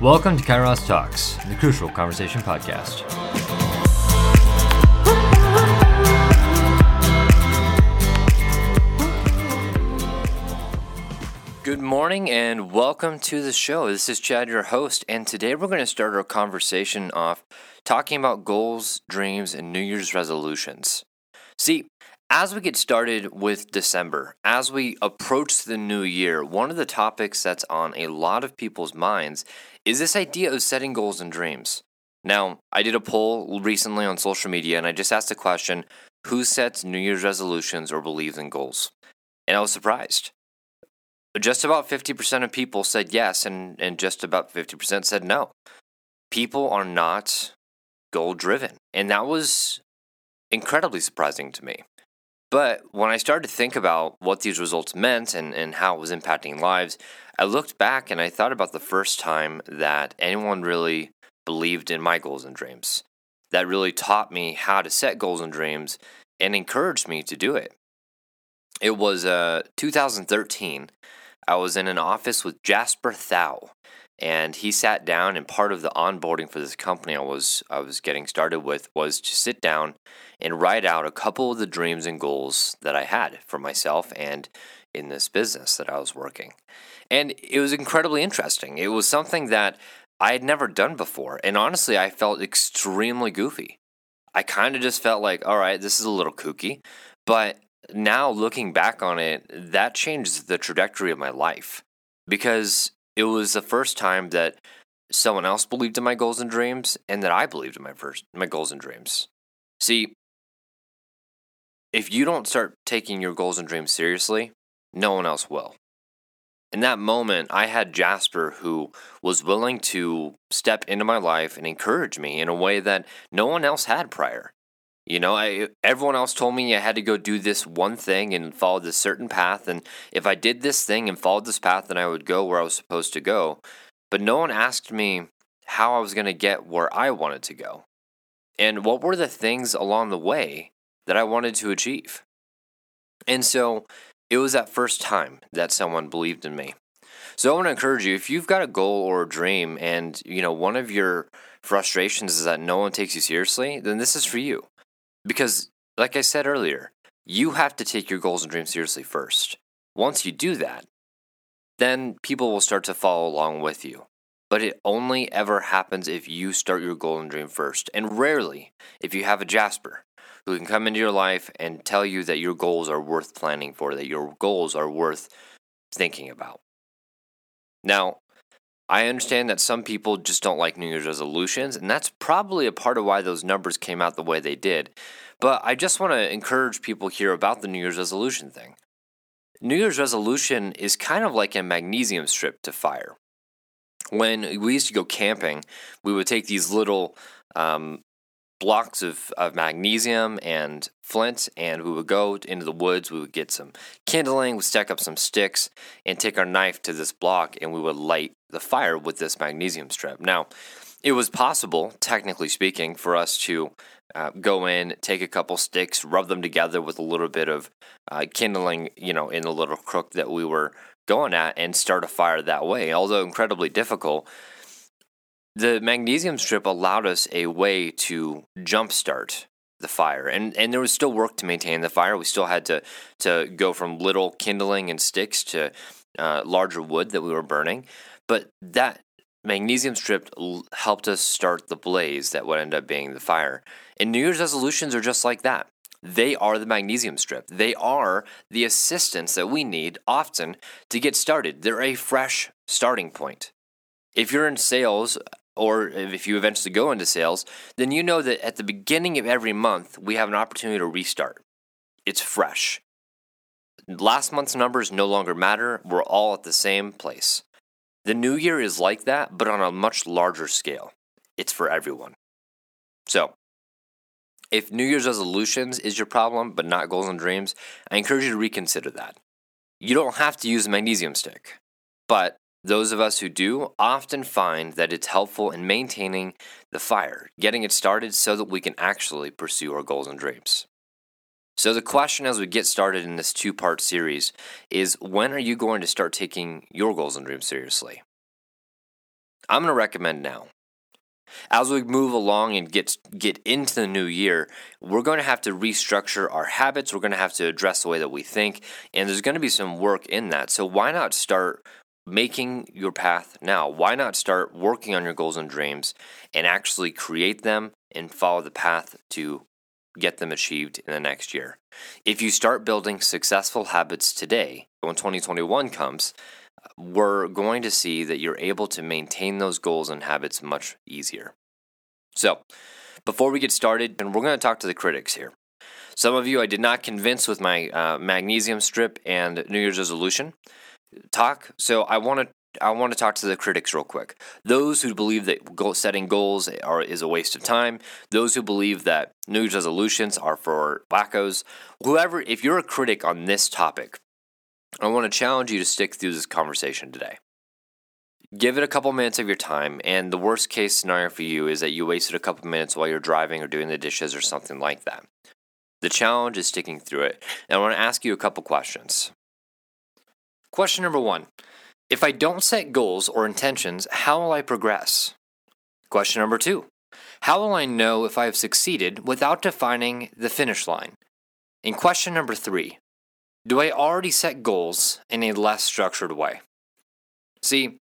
Welcome to Kairos Talks, the Crucial Conversation Podcast. Good morning and welcome to the show. This is Chad, your host, and today we're going to start our conversation off talking about goals, dreams, and New Year's resolutions. See, as we get started with December, as we approach the new year, one of the topics that's on a lot of people's minds is this idea of setting goals and dreams. Now, I did a poll recently on social media and I just asked the question who sets New Year's resolutions or believes in goals? And I was surprised. Just about 50% of people said yes, and, and just about 50% said no. People are not goal driven. And that was incredibly surprising to me. But when I started to think about what these results meant and, and how it was impacting lives, I looked back and I thought about the first time that anyone really believed in my goals and dreams. That really taught me how to set goals and dreams and encouraged me to do it. It was uh, 2013. I was in an office with Jasper Thau, and he sat down and part of the onboarding for this company I was I was getting started with was to sit down and write out a couple of the dreams and goals that I had for myself and in this business that I was working. And it was incredibly interesting. It was something that I had never done before. And honestly, I felt extremely goofy. I kind of just felt like, all right, this is a little kooky. But now looking back on it, that changed the trajectory of my life because it was the first time that someone else believed in my goals and dreams and that I believed in my first my goals and dreams. See, if you don't start taking your goals and dreams seriously, no one else will. In that moment, I had Jasper who was willing to step into my life and encourage me in a way that no one else had prior. You know, I, everyone else told me I had to go do this one thing and follow this certain path. And if I did this thing and followed this path, then I would go where I was supposed to go. But no one asked me how I was going to get where I wanted to go. And what were the things along the way that I wanted to achieve? And so it was that first time that someone believed in me. So I want to encourage you if you've got a goal or a dream and you know one of your frustrations is that no one takes you seriously, then this is for you. Because, like I said earlier, you have to take your goals and dreams seriously first. Once you do that, then people will start to follow along with you. But it only ever happens if you start your goal and dream first, and rarely if you have a Jasper who can come into your life and tell you that your goals are worth planning for, that your goals are worth thinking about. Now, I understand that some people just don't like New Year's resolutions, and that's probably a part of why those numbers came out the way they did. But I just want to encourage people here about the New Year's resolution thing. New Year's resolution is kind of like a magnesium strip to fire. When we used to go camping, we would take these little um, blocks of, of magnesium and flint, and we would go into the woods. We would get some kindling, we'd stack up some sticks, and take our knife to this block, and we would light the fire with this magnesium strip. Now, it was possible, technically speaking, for us to uh, go in, take a couple sticks, rub them together with a little bit of uh, kindling, you know, in the little crook that we were going at, and start a fire that way. Although incredibly difficult, the magnesium strip allowed us a way to jumpstart the fire and and there was still work to maintain the fire. We still had to to go from little kindling and sticks to uh, larger wood that we were burning. But that magnesium strip helped us start the blaze that would end up being the fire. And new year's resolutions are just like that. They are the magnesium strip. They are the assistance that we need often to get started. They're a fresh starting point. If you're in sales or if you eventually go into sales, then you know that at the beginning of every month, we have an opportunity to restart. It's fresh. Last month's numbers no longer matter. We're all at the same place. The new year is like that, but on a much larger scale. It's for everyone. So, if New Year's resolutions is your problem, but not goals and dreams, I encourage you to reconsider that. You don't have to use a magnesium stick, but those of us who do often find that it's helpful in maintaining the fire, getting it started so that we can actually pursue our goals and dreams. So, the question as we get started in this two part series is when are you going to start taking your goals and dreams seriously? I'm going to recommend now. As we move along and get get into the new year, we're going to have to restructure our habits. We're going to have to address the way that we think, and there's going to be some work in that. So why not start making your path now? Why not start working on your goals and dreams and actually create them and follow the path to get them achieved in the next year? If you start building successful habits today, when 2021 comes, we're going to see that you're able to maintain those goals and habits much easier. So, before we get started, and we're going to talk to the critics here. Some of you I did not convince with my uh, magnesium strip and New Year's resolution talk. So I want to I want to talk to the critics real quick. Those who believe that goal setting goals are is a waste of time. Those who believe that New Year's resolutions are for wackos. Whoever, if you're a critic on this topic, I want to challenge you to stick through this conversation today. Give it a couple minutes of your time, and the worst case scenario for you is that you wasted a couple minutes while you're driving or doing the dishes or something like that. The challenge is sticking through it, and I want to ask you a couple questions. Question number one If I don't set goals or intentions, how will I progress? Question number two How will I know if I have succeeded without defining the finish line? And question number three do I already set goals in a less structured way? See,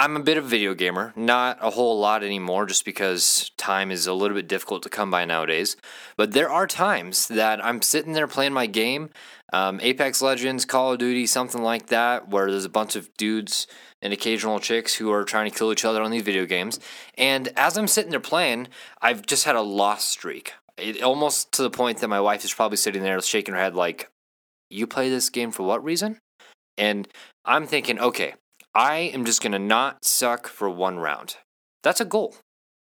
I'm a bit of a video gamer, not a whole lot anymore just because time is a little bit difficult to come by nowadays. But there are times that I'm sitting there playing my game, um, Apex Legends, Call of Duty, something like that, where there's a bunch of dudes and occasional chicks who are trying to kill each other on these video games. And as I'm sitting there playing, I've just had a lost streak. It, almost to the point that my wife is probably sitting there shaking her head like, you play this game for what reason? And I'm thinking, okay, I am just going to not suck for one round. That's a goal.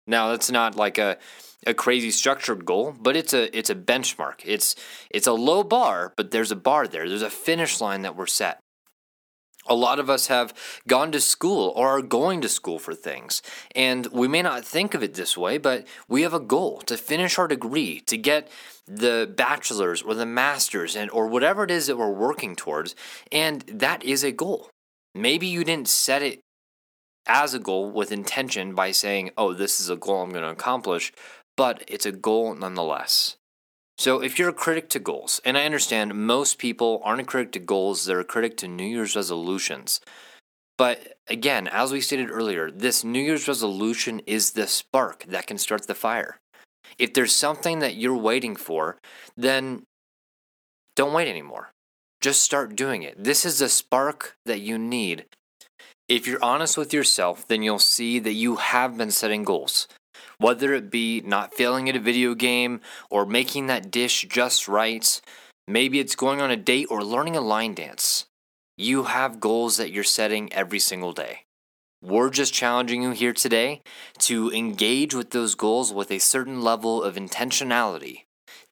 Now, that's not like a a crazy structured goal, but it's a it's a benchmark. It's it's a low bar, but there's a bar there. There's a finish line that we're set. A lot of us have gone to school or are going to school for things. And we may not think of it this way, but we have a goal to finish our degree, to get the bachelor's or the master's and or whatever it is that we're working towards, and that is a goal. Maybe you didn't set it as a goal with intention by saying, "Oh, this is a goal I'm going to accomplish," but it's a goal nonetheless. So, if you're a critic to goals, and I understand most people aren't a critic to goals, they're a critic to New Year's resolutions. But again, as we stated earlier, this New Year's resolution is the spark that can start the fire. If there's something that you're waiting for, then don't wait anymore. Just start doing it. This is the spark that you need. If you're honest with yourself, then you'll see that you have been setting goals whether it be not failing at a video game or making that dish just right. Maybe it's going on a date or learning a line dance. You have goals that you're setting every single day. We're just challenging you here today to engage with those goals with a certain level of intentionality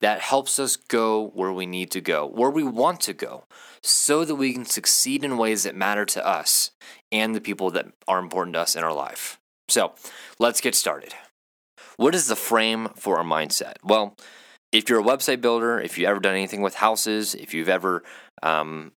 that helps us go where we need to go, where we want to go, so that we can succeed in ways that matter to us and the people that are important to us in our life. So let's get started. What is the frame for our mindset? Well, if you're a website builder, if you've ever done anything with houses, if you've ever um,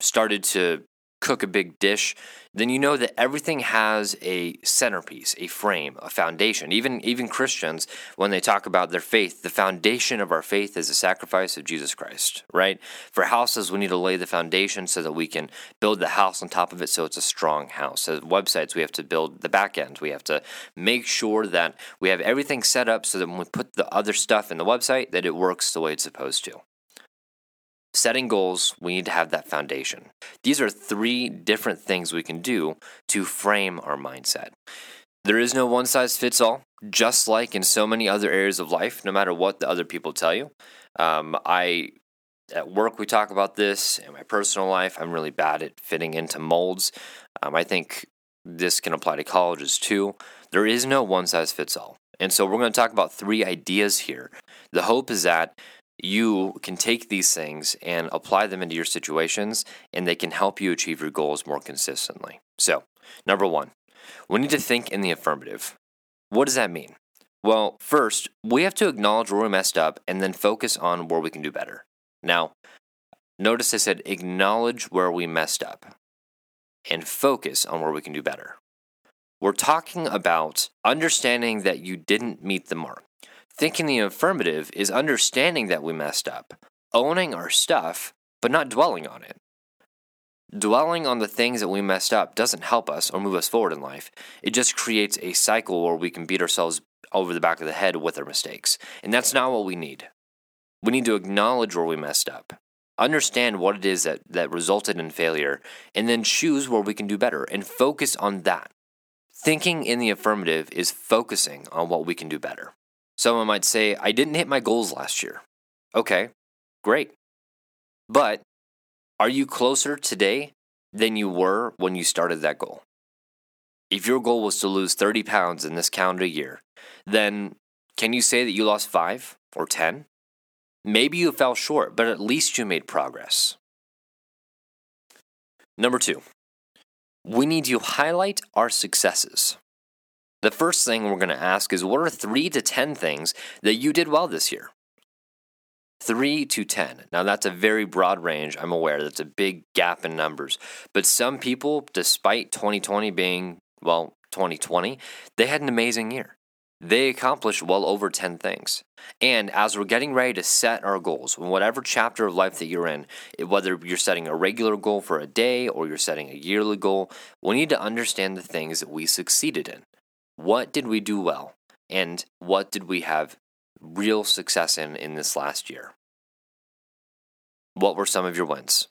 started to cook a big dish, then you know that everything has a centerpiece, a frame, a foundation. Even even Christians, when they talk about their faith, the foundation of our faith is the sacrifice of Jesus Christ, right? For houses, we need to lay the foundation so that we can build the house on top of it so it's a strong house. So websites, we have to build the back end. We have to make sure that we have everything set up so that when we put the other stuff in the website, that it works the way it's supposed to setting goals, we need to have that foundation. These are three different things we can do to frame our mindset. There is no one size fits all, just like in so many other areas of life, no matter what the other people tell you. Um, I at work we talk about this. In my personal life, I'm really bad at fitting into molds. Um, I think this can apply to colleges too. There is no one size fits all. And so we're going to talk about three ideas here. The hope is that you can take these things and apply them into your situations, and they can help you achieve your goals more consistently. So, number one, we need to think in the affirmative. What does that mean? Well, first, we have to acknowledge where we messed up and then focus on where we can do better. Now, notice I said acknowledge where we messed up and focus on where we can do better. we're talking about understanding that you didn't meet the mark. Thinking the affirmative is understanding that we messed up, owning our stuff, but not dwelling on it. Dwelling on the things that we messed up doesn't help us or move us forward in life. It just creates a cycle where we can beat ourselves over the back of the head with our mistakes. And that's not what we need. We need to acknowledge where we messed up, understand what it is that, that resulted in failure, and then choose where we can do better and focus on that. Thinking in the affirmative is focusing on what we can do better. Someone might say, I didn't hit my goals last year. Okay, great. But are you closer today than you were when you started that goal? If your goal was to lose 30 pounds in this calendar year, then can you say that you lost five or 10? Maybe you fell short, but at least you made progress. Number two, we need to highlight our successes. The first thing we're going to ask is what are three to 10 things that you did well this year? Three to 10. Now, that's a very broad range. I'm aware that's a big gap in numbers. But some people, despite 2020 being, well, 2020, they had an amazing year. They accomplished well over 10 things. And as we're getting ready to set our goals, whatever chapter of life that you're in, whether you're setting a regular goal for a day or you're setting a yearly goal, we need to understand the things that we succeeded in. What did we do well? And what did we have real success in in this last year? What were some of your wins?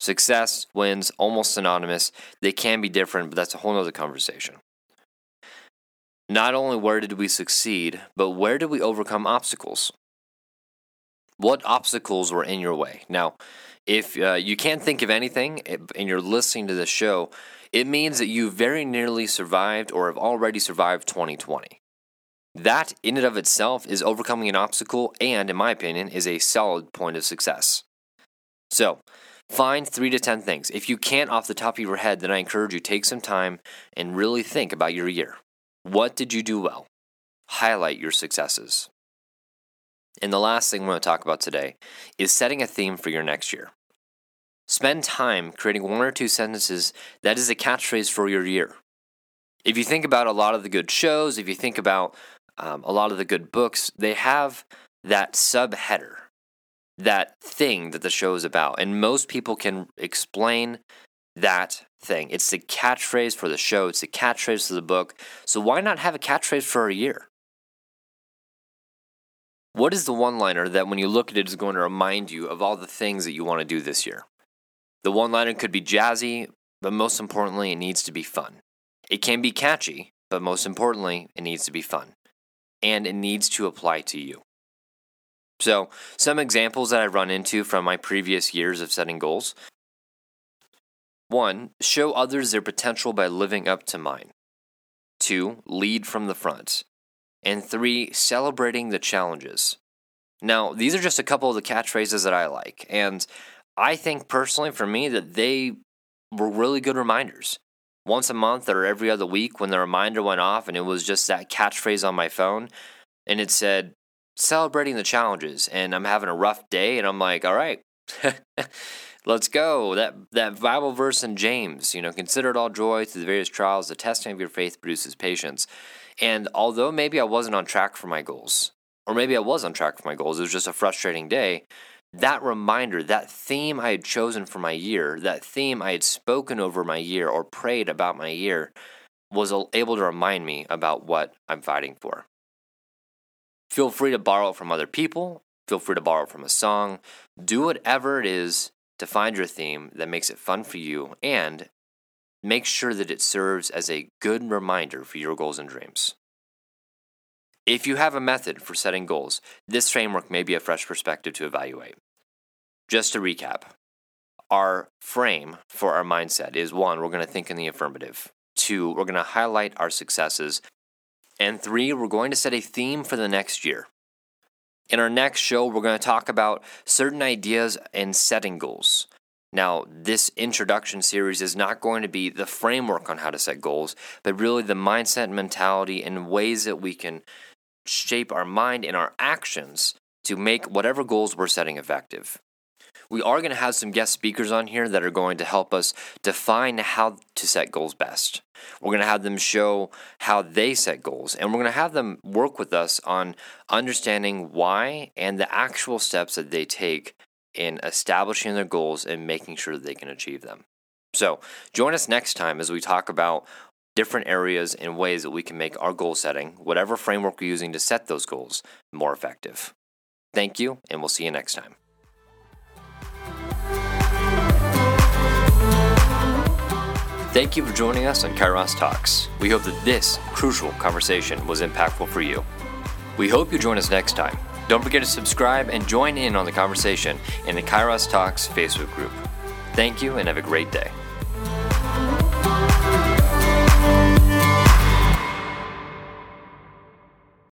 Success, wins, almost synonymous. They can be different, but that's a whole other conversation. Not only where did we succeed, but where did we overcome obstacles? What obstacles were in your way? Now, if uh, you can't think of anything and you're listening to the show, it means that you very nearly survived or have already survived 2020. That, in and of itself, is overcoming an obstacle and, in my opinion, is a solid point of success. So, find three to 10 things. If you can't off the top of your head, then I encourage you take some time and really think about your year. What did you do well? Highlight your successes. And the last thing we're going to talk about today is setting a theme for your next year. Spend time creating one or two sentences that is a catchphrase for your year. If you think about a lot of the good shows, if you think about um, a lot of the good books, they have that subheader, that thing that the show is about. And most people can explain that thing. It's the catchphrase for the show, it's the catchphrase for the book. So why not have a catchphrase for a year? What is the one liner that when you look at it is going to remind you of all the things that you want to do this year? The one liner could be jazzy, but most importantly, it needs to be fun. It can be catchy, but most importantly, it needs to be fun. And it needs to apply to you. So, some examples that I've run into from my previous years of setting goals one, show others their potential by living up to mine. Two, lead from the front. And three, celebrating the challenges. Now, these are just a couple of the catchphrases that I like. And I think personally for me that they were really good reminders. Once a month or every other week, when the reminder went off and it was just that catchphrase on my phone, and it said, celebrating the challenges. And I'm having a rough day, and I'm like, all right. Let's go. That that Bible verse in James, you know, consider it all joy through the various trials. The testing of your faith produces patience. And although maybe I wasn't on track for my goals, or maybe I was on track for my goals, it was just a frustrating day. That reminder, that theme I had chosen for my year, that theme I had spoken over my year or prayed about my year, was able to remind me about what I'm fighting for. Feel free to borrow it from other people. Feel free to borrow it from a song. Do whatever it is to find your theme that makes it fun for you and make sure that it serves as a good reminder for your goals and dreams. If you have a method for setting goals, this framework may be a fresh perspective to evaluate. Just to recap, our frame for our mindset is one, we're going to think in the affirmative. Two, we're going to highlight our successes. And three, we're going to set a theme for the next year. In our next show, we're going to talk about certain ideas and setting goals. Now, this introduction series is not going to be the framework on how to set goals, but really the mindset, mentality, and ways that we can shape our mind and our actions to make whatever goals we're setting effective. We are going to have some guest speakers on here that are going to help us define how to set goals best. We're going to have them show how they set goals, and we're going to have them work with us on understanding why and the actual steps that they take in establishing their goals and making sure that they can achieve them. So, join us next time as we talk about different areas and ways that we can make our goal setting, whatever framework we're using to set those goals, more effective. Thank you, and we'll see you next time. Thank you for joining us on Kairos Talks. We hope that this crucial conversation was impactful for you. We hope you join us next time. Don't forget to subscribe and join in on the conversation in the Kairos Talks Facebook group. Thank you and have a great day.